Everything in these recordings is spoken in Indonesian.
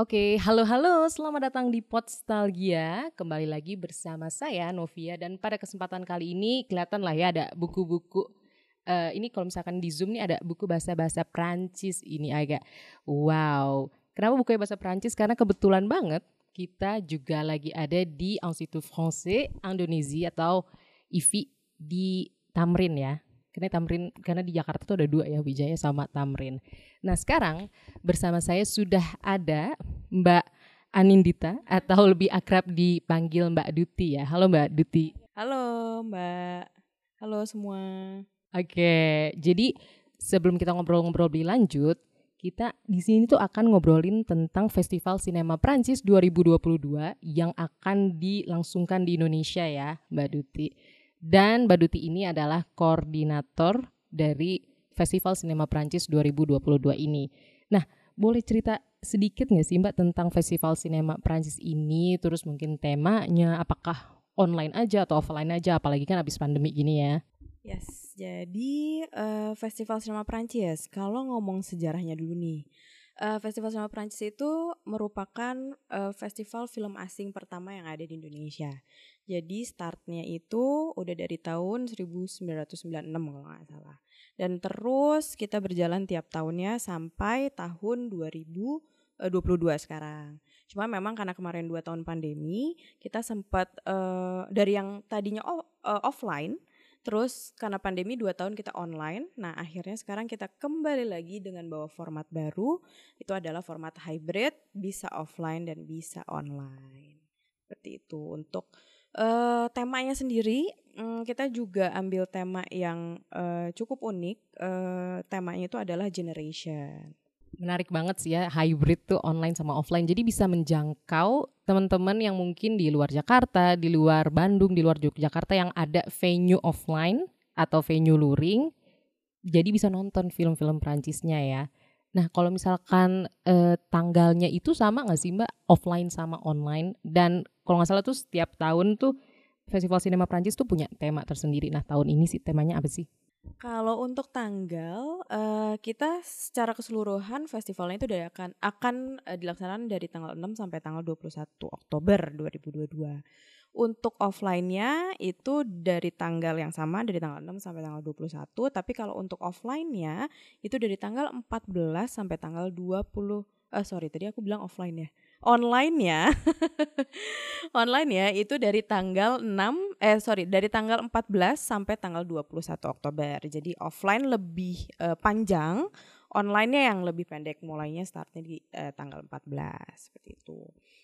Oke, halo-halo, selamat datang di Podstalgia. Kembali lagi bersama saya Novia dan pada kesempatan kali ini kelihatan lah ya ada buku-buku. Uh, ini kalau misalkan di Zoom nih ada buku bahasa-bahasa Prancis ini agak wow. Kenapa bukunya bahasa Prancis? Karena kebetulan banget kita juga lagi ada di Institut Français Indonesia atau IFI di Tamrin ya. Karena Tamrin karena di Jakarta tuh ada dua ya Wijaya sama Tamrin. Nah sekarang bersama saya sudah ada Mbak Anindita atau lebih akrab dipanggil Mbak Duti ya. Halo Mbak Duti. Halo Mbak. Halo semua. Oke, jadi sebelum kita ngobrol-ngobrol lebih lanjut, kita di sini tuh akan ngobrolin tentang Festival Sinema Prancis 2022 yang akan dilangsungkan di Indonesia ya, Mbak Duti. Dan Mbak Duti ini adalah koordinator dari Festival Sinema Prancis 2022 ini. Nah, boleh cerita sedikit nggak sih Mbak tentang Festival Sinema Prancis ini? Terus mungkin temanya apakah online aja atau offline aja? Apalagi kan habis pandemi gini ya. Yes, jadi uh, Festival Sinema Prancis, kalau ngomong sejarahnya dulu nih, uh, Festival Sinema Prancis itu merupakan uh, festival film asing pertama yang ada di Indonesia. Jadi startnya itu udah dari tahun 1996 kalau nggak salah. Dan terus kita berjalan tiap tahunnya sampai tahun 2022 sekarang. Cuma memang karena kemarin dua tahun pandemi, kita sempat uh, dari yang tadinya off, uh, offline, terus karena pandemi dua tahun kita online. Nah akhirnya sekarang kita kembali lagi dengan bawa format baru. Itu adalah format hybrid, bisa offline dan bisa online. Seperti itu untuk Uh, temanya sendiri um, kita juga ambil tema yang uh, cukup unik. Uh, temanya itu adalah generation. Menarik banget sih ya hybrid tuh online sama offline. Jadi bisa menjangkau teman-teman yang mungkin di luar Jakarta, di luar Bandung, di luar Yogyakarta yang ada venue offline atau venue luring. Jadi bisa nonton film-film Prancisnya ya. Nah, kalau misalkan eh, tanggalnya itu sama nggak sih Mbak offline sama online? Dan kalau nggak salah tuh setiap tahun tuh Festival Sinema Prancis tuh punya tema tersendiri. Nah, tahun ini sih temanya apa sih? Kalau untuk tanggal, uh, kita secara keseluruhan festivalnya itu akan akan uh, dilaksanakan dari tanggal 6 sampai tanggal 21 Oktober 2022. Untuk offline-nya itu dari tanggal yang sama dari tanggal 6 sampai tanggal 21, tapi kalau untuk offline-nya itu dari tanggal 14 sampai tanggal 20 eh sorry tadi aku bilang offline ya. Online ya. online ya itu dari tanggal 6 eh sorry dari tanggal 14 sampai tanggal 21 Oktober. Jadi offline lebih uh, panjang, online-nya yang lebih pendek mulainya startnya di uh, tanggal 14 seperti itu.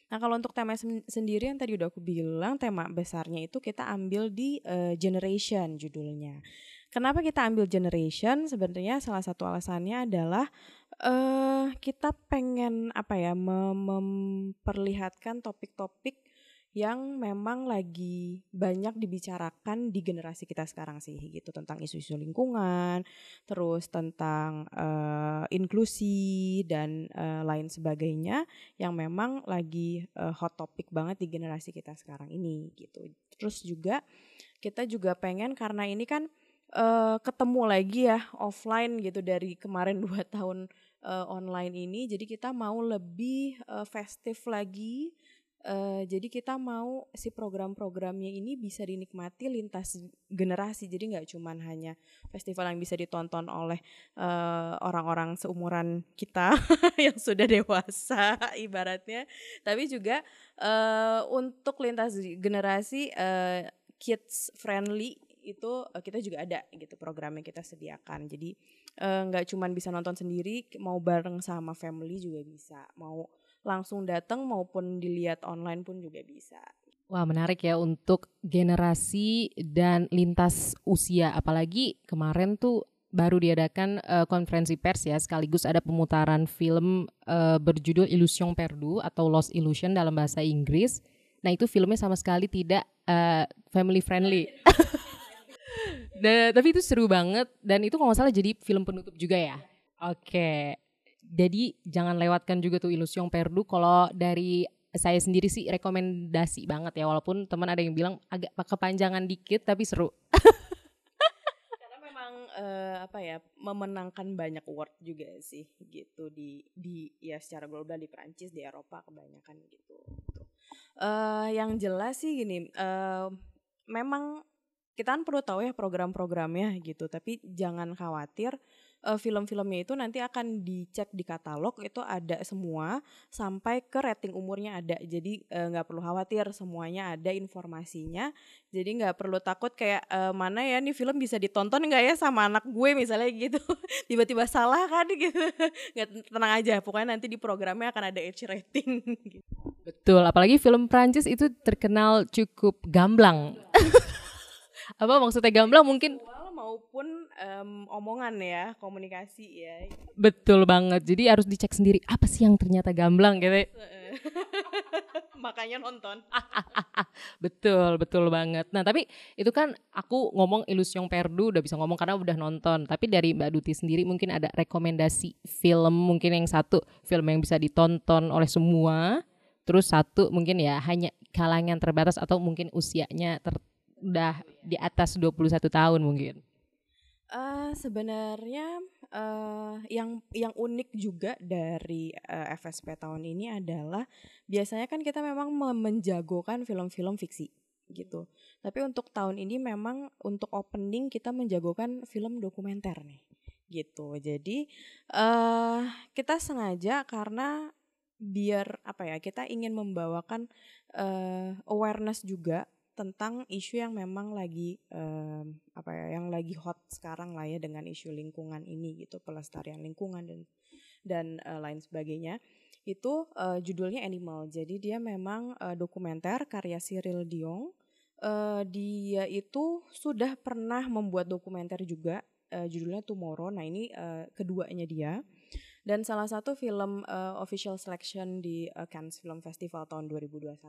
Nah, kalau untuk tema sendiri yang tadi udah aku bilang, tema besarnya itu kita ambil di uh, generation judulnya. Kenapa kita ambil generation? Sebenarnya salah satu alasannya adalah uh, kita pengen apa ya mem memperlihatkan topik-topik yang memang lagi banyak dibicarakan di generasi kita sekarang sih gitu tentang isu-isu lingkungan, terus tentang uh, inklusi dan uh, lain sebagainya yang memang lagi uh, hot topic banget di generasi kita sekarang ini gitu. Terus juga kita juga pengen karena ini kan uh, ketemu lagi ya offline gitu dari kemarin dua tahun online ini, jadi kita mau lebih uh, festif lagi Uh, jadi kita mau si program-programnya ini bisa dinikmati lintas generasi. Jadi nggak cuman hanya festival yang bisa ditonton oleh uh, orang-orang seumuran kita yang sudah dewasa ibaratnya, tapi juga uh, untuk lintas generasi uh, kids friendly itu kita juga ada gitu program yang kita sediakan. Jadi nggak uh, cuman bisa nonton sendiri, mau bareng sama family juga bisa. Mau langsung datang maupun dilihat online pun juga bisa. Wah menarik ya untuk generasi dan lintas usia apalagi kemarin tuh baru diadakan uh, konferensi pers ya sekaligus ada pemutaran film uh, berjudul Illusion Perdu atau Lost Illusion dalam bahasa Inggris. Nah itu filmnya sama sekali tidak uh, family friendly. tapi itu seru banget dan itu kalau nggak salah jadi film penutup juga ya. Oke, okay jadi jangan lewatkan juga tuh Illusion Perdu kalau dari saya sendiri sih rekomendasi banget ya walaupun teman ada yang bilang agak kepanjangan dikit tapi seru. Karena memang uh, apa ya memenangkan banyak award juga sih gitu di di ya secara global di Prancis di Eropa kebanyakan gitu. Uh, yang jelas sih gini, uh, memang kita kan perlu tahu ya program-programnya gitu, tapi jangan khawatir uh, film-filmnya itu nanti akan dicek di katalog itu ada semua sampai ke rating umurnya ada. Jadi eh, nggak uh, perlu khawatir semuanya ada informasinya. Jadi nggak perlu takut kayak uh, mana ya nih film bisa ditonton nggak ya sama anak gue misalnya gitu. Tiba-tiba salah kan gitu. Nggak tenang aja pokoknya nanti di programnya akan ada age rating. Betul apalagi film Prancis itu terkenal cukup gamblang. Apa maksudnya gamblang? Mungkin maupun um, omongan ya, komunikasi ya. Betul banget. Jadi harus dicek sendiri apa sih yang ternyata gamblang gitu. Makanya nonton. betul, betul banget. Nah, tapi itu kan aku ngomong Illusion Perdu udah bisa ngomong karena udah nonton. Tapi dari Mbak Duti sendiri mungkin ada rekomendasi film mungkin yang satu film yang bisa ditonton oleh semua. Terus satu mungkin ya hanya kalangan terbatas atau mungkin usianya ter udah di atas 21 tahun mungkin. Uh, sebenarnya uh, yang yang unik juga dari uh, eh, FSP tahun ini adalah biasanya kan kita memang menjagokan film-film fiksi gitu. Tapi untuk tahun ini memang untuk opening kita menjagokan film dokumenter nih gitu. Jadi uh, kita sengaja karena biar apa ya kita ingin membawakan uh, awareness juga tentang isu yang memang lagi um, apa ya yang lagi hot sekarang lah ya dengan isu lingkungan ini gitu pelestarian lingkungan dan dan uh, lain sebagainya. Itu uh, judulnya Animal. Jadi dia memang uh, dokumenter karya Cyril Dion. Uh, dia itu sudah pernah membuat dokumenter juga uh, judulnya Tomorrow. Nah ini uh, keduanya dia dan salah satu film uh, official selection di uh, Cannes Film Festival tahun 2021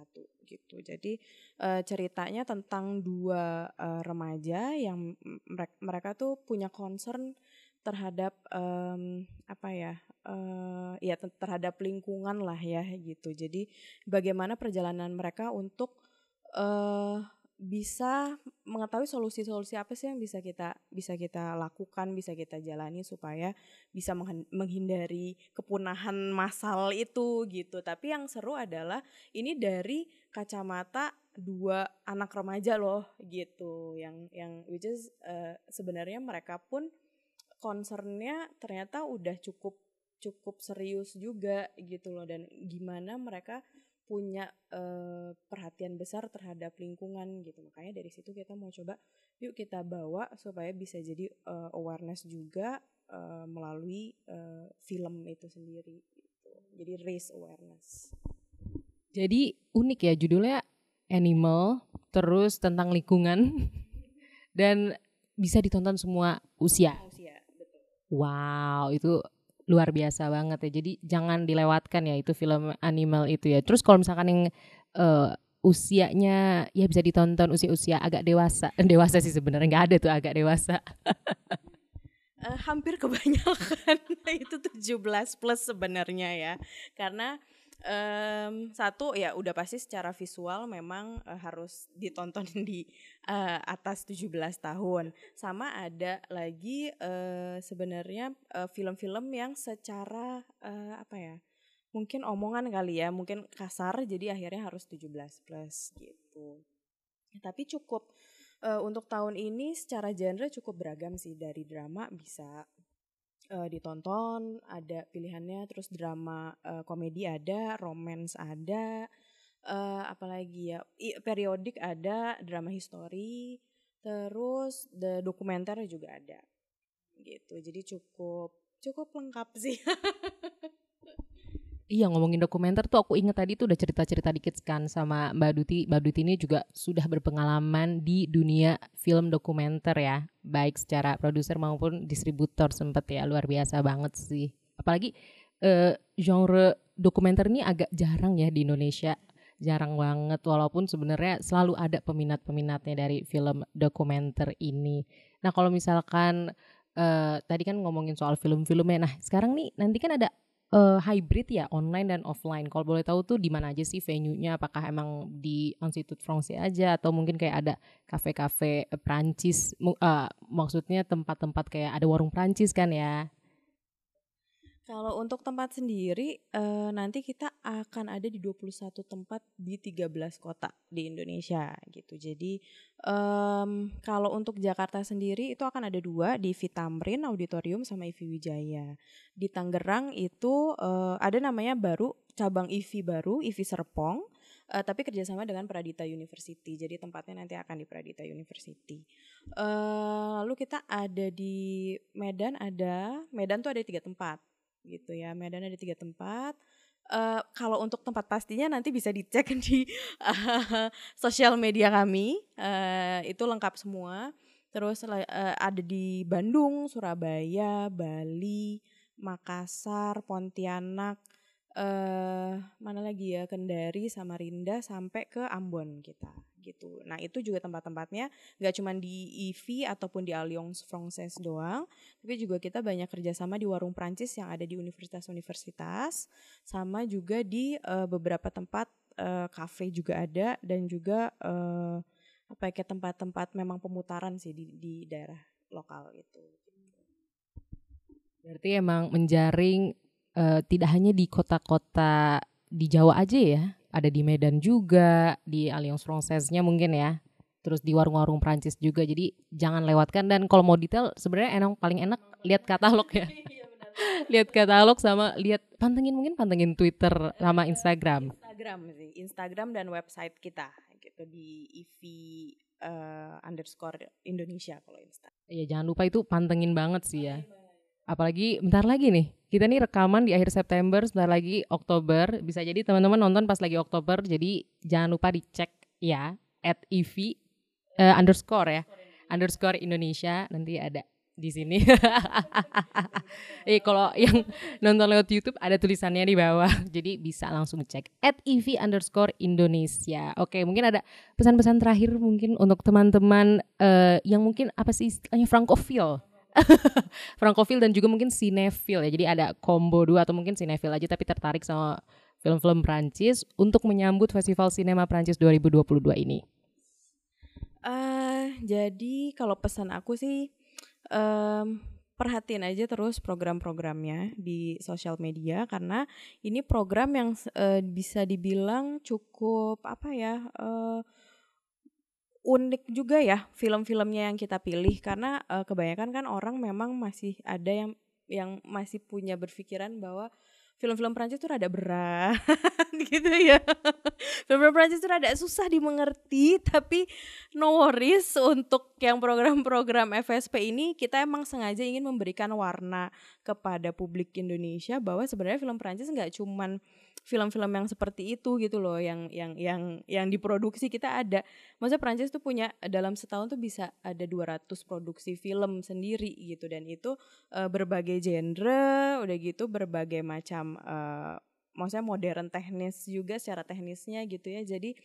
gitu. Jadi uh, ceritanya tentang dua uh, remaja yang mereka, mereka tuh punya concern terhadap um, apa ya uh, ya terhadap lingkungan lah ya gitu. Jadi bagaimana perjalanan mereka untuk uh, bisa mengetahui solusi-solusi apa sih yang bisa kita bisa kita lakukan, bisa kita jalani supaya bisa menghindari kepunahan massal itu gitu. Tapi yang seru adalah ini dari kacamata dua anak remaja loh gitu. Yang yang which is uh, sebenarnya mereka pun concernnya ternyata udah cukup cukup serius juga gitu loh dan gimana mereka punya uh, perhatian besar terhadap lingkungan gitu makanya dari situ kita mau coba yuk kita bawa supaya bisa jadi uh, awareness juga uh, melalui uh, film itu sendiri gitu. jadi race awareness jadi unik ya judulnya animal terus tentang lingkungan dan bisa ditonton semua usia. Usia, betul. Wow, itu luar biasa banget ya. Jadi jangan dilewatkan ya itu film animal itu ya. Terus kalau misalkan yang uh, usianya ya bisa ditonton usia-usia agak dewasa. Dewasa sih sebenarnya nggak ada tuh agak dewasa. uh, hampir kebanyakan itu 17 plus sebenarnya ya. Karena um, satu ya udah pasti secara visual memang uh, harus ditonton di uh, atas 17 tahun. Sama ada lagi uh, sebenarnya film-film uh, yang secara uh, apa ya? Mungkin omongan kali ya, mungkin kasar jadi akhirnya harus 17 plus gitu. Tapi cukup uh, untuk tahun ini secara genre cukup beragam sih dari drama bisa uh, ditonton, ada pilihannya, terus drama uh, komedi ada, romance ada, uh, apalagi ya, periodik ada, drama histori, terus the dokumenter juga ada, gitu. Jadi cukup cukup lengkap sih. Iya ngomongin dokumenter tuh aku inget tadi tuh udah cerita-cerita dikit kan sama Mbak Duti. Mbak Duti ini juga sudah berpengalaman di dunia film dokumenter ya. Baik secara produser maupun distributor sempet ya. Luar biasa banget sih. Apalagi uh, genre dokumenter ini agak jarang ya di Indonesia. Jarang banget walaupun sebenarnya selalu ada peminat-peminatnya dari film dokumenter ini. Nah kalau misalkan uh, tadi kan ngomongin soal film-filmnya. Nah sekarang nih nanti kan ada uh, hybrid ya online dan offline. Kalau boleh tahu tuh di mana aja sih venue-nya? Apakah emang di Institut Français aja atau mungkin kayak ada kafe-kafe Prancis? Uh, maksudnya tempat-tempat kayak ada warung Prancis kan ya? Kalau untuk tempat sendiri uh, nanti kita akan ada di 21 tempat di 13 kota di Indonesia gitu. Jadi um, kalau untuk Jakarta sendiri itu akan ada dua di Vitamrin Auditorium sama IVI Wijaya. Di Tangerang itu uh, ada namanya baru cabang IVI baru IVI Serpong. Uh, tapi kerjasama dengan Pradita University. Jadi tempatnya nanti akan di Pradita University. Uh, lalu kita ada di Medan ada Medan tuh ada tiga tempat gitu ya. Medan ada tiga tempat. Uh, kalau untuk tempat pastinya nanti bisa dicek di uh, sosial media kami. Uh, itu lengkap semua. Terus uh, ada di Bandung, Surabaya, Bali, Makassar, Pontianak, uh, mana lagi ya Kendari, Samarinda sampai ke Ambon kita gitu. Nah itu juga tempat-tempatnya nggak cuma di EV ataupun di Alliance Française doang, tapi juga kita banyak kerjasama di warung Prancis yang ada di universitas-universitas, sama juga di uh, beberapa tempat uh, cafe juga ada dan juga uh, apa ya kayak tempat-tempat memang pemutaran sih di, di daerah lokal itu. Berarti emang menjaring uh, tidak hanya di kota-kota di Jawa aja ya, ada di Medan juga, di Alliance Française-nya mungkin ya. Terus di warung-warung Prancis juga. Jadi jangan lewatkan dan kalau mau detail sebenarnya enak paling enak lihat katalog ya. Iya, lihat katalog sama lihat pantengin mungkin pantengin Twitter sama Instagram. Instagram sih, Instagram dan website kita gitu di EV uh, underscore Indonesia kalau Insta. Iya jangan lupa itu pantengin banget sih ya. Apalagi bentar lagi nih, kita nih rekaman di akhir September, sebentar lagi Oktober. Bisa jadi teman-teman nonton pas lagi Oktober, jadi jangan lupa dicek ya, at EV uh, underscore ya, underscore Indonesia, nanti ada di sini. eh kalau yang nonton lewat YouTube ada tulisannya di bawah, jadi bisa langsung cek at EV underscore Indonesia. Oke, mungkin ada pesan-pesan terakhir mungkin untuk teman-teman uh, yang mungkin apa sih istilahnya frankofil Frankofil dan juga mungkin sinefil ya. Jadi ada combo dua atau mungkin sinefil aja tapi tertarik sama film-film Prancis untuk menyambut Festival Sinema Prancis 2022 ini. Uh, jadi kalau pesan aku sih um, perhatiin aja terus program-programnya di sosial media karena ini program yang uh, bisa dibilang cukup apa ya uh, unik juga ya film-filmnya yang kita pilih karena uh, kebanyakan kan orang memang masih ada yang yang masih punya berpikiran bahwa film-film Prancis itu rada berat gitu ya. Film-film Prancis itu rada susah dimengerti tapi no worries untuk yang program-program FSP ini kita emang sengaja ingin memberikan warna kepada publik Indonesia bahwa sebenarnya film Prancis nggak cuman film-film yang seperti itu gitu loh yang yang yang yang diproduksi kita ada. Maksudnya Prancis tuh punya dalam setahun tuh bisa ada 200 produksi film sendiri gitu dan itu uh, berbagai genre, udah gitu berbagai macam uh, maksudnya modern teknis juga secara teknisnya gitu ya. Jadi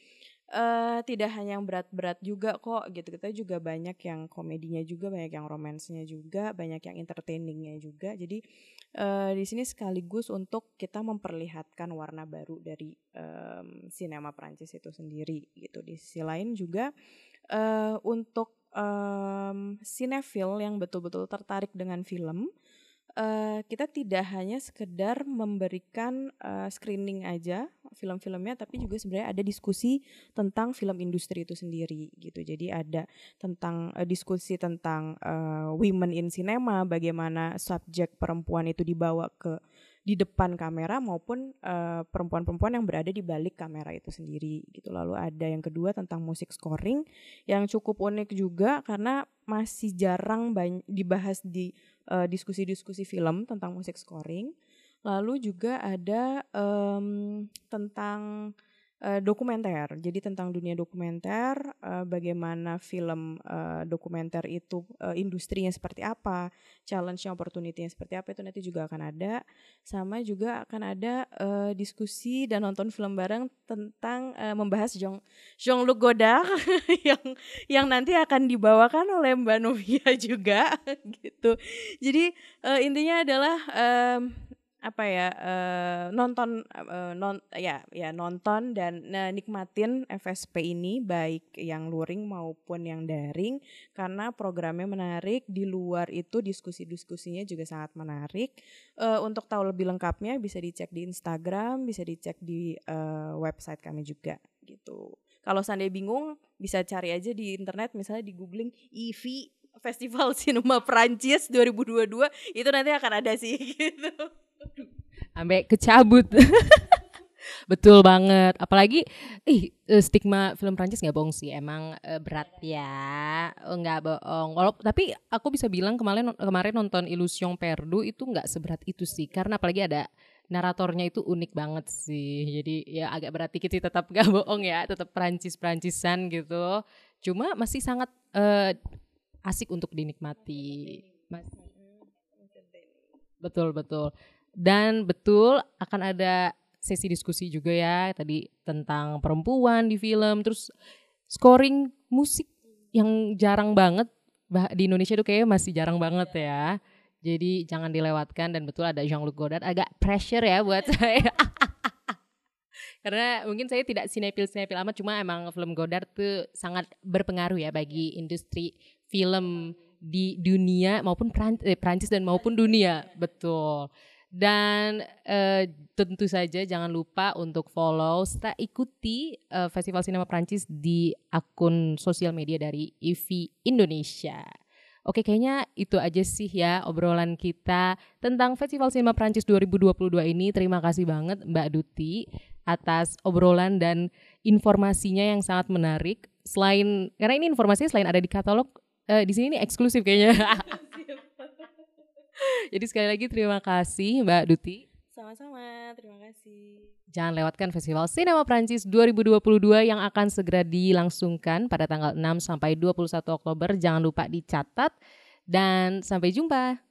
uh, tidak hanya yang berat-berat juga kok gitu. Kita juga banyak yang komedinya juga banyak yang romansnya juga banyak yang entertainingnya juga. Jadi uh, di sini sekaligus untuk kita memperlihatkan warna baru dari um, sinema Prancis itu sendiri gitu. Di sisi lain juga uh, untuk um, sinetfil yang betul-betul tertarik dengan film uh, kita tidak hanya sekedar memberikan uh, screening aja film-filmnya tapi juga sebenarnya ada diskusi tentang film industri itu sendiri gitu jadi ada tentang uh, diskusi tentang uh, women in cinema bagaimana subjek perempuan itu dibawa ke di depan kamera maupun perempuan-perempuan uh, yang berada di balik kamera itu sendiri gitu. Lalu ada yang kedua tentang musik scoring yang cukup unik juga karena masih jarang dibahas di uh, diskusi-diskusi film tentang musik scoring. Lalu juga ada um, tentang uh, dokumenter. Jadi tentang dunia dokumenter, uh, bagaimana film uh, dokumenter itu uh, industrinya seperti apa, challenge-nya, opportunity-nya seperti apa itu nanti juga akan ada. Sama juga akan ada uh, diskusi dan nonton film bareng tentang uh, membahas Jean Jean-Luc Godard yang yang nanti akan dibawakan oleh Mbak Novia juga gitu. Jadi uh, intinya adalah um, apa ya uh, nonton uh, non ya ya nonton dan uh, nikmatin FSP ini baik yang luring maupun yang daring karena programnya menarik di luar itu diskusi-diskusinya juga sangat menarik. Uh, untuk tahu lebih lengkapnya bisa dicek di Instagram bisa dicek di uh, website kami juga gitu. Kalau seandainya bingung bisa cari aja di internet misalnya di googling EV Festival Cinema Prancis 2022 itu nanti akan ada sih gitu sampai kecabut Betul banget. Apalagi ih eh, stigma film Prancis nggak bohong sih. Emang uh, berat ya. Nggak bohong. Walaupun tapi aku bisa bilang kemarin kemarin nonton Illusion Perdu itu nggak seberat itu sih. Karena apalagi ada naratornya itu unik banget sih. Jadi ya agak berat dikit sih tetap nggak bohong ya. Tetap Prancis-Prancisan gitu. Cuma masih sangat uh, asik untuk dinikmati. Mas Betul betul. Dan betul akan ada sesi diskusi juga ya tadi tentang perempuan di film terus scoring musik yang jarang banget di Indonesia tuh kayaknya masih jarang banget ya. Jadi jangan dilewatkan dan betul ada Jean-Luc Godard agak pressure ya buat saya. Karena mungkin saya tidak sinepil-sinepil amat cuma emang film Godard tuh sangat berpengaruh ya bagi industri film di dunia maupun eh, Prancis dan maupun dunia. Betul. Dan uh, tentu saja jangan lupa untuk follow serta ikuti uh, Festival Sinema Prancis di akun sosial media dari IVI Indonesia. Oke, kayaknya itu aja sih ya obrolan kita tentang Festival Sinema Prancis 2022 ini. Terima kasih banget Mbak Duti atas obrolan dan informasinya yang sangat menarik. Selain karena ini informasinya selain ada di katalog, uh, di sini ini eksklusif kayaknya. Jadi sekali lagi terima kasih Mbak Duti. Sama-sama, terima kasih. Jangan lewatkan Festival Sinema Prancis 2022 yang akan segera dilangsungkan pada tanggal 6 sampai 21 Oktober. Jangan lupa dicatat dan sampai jumpa.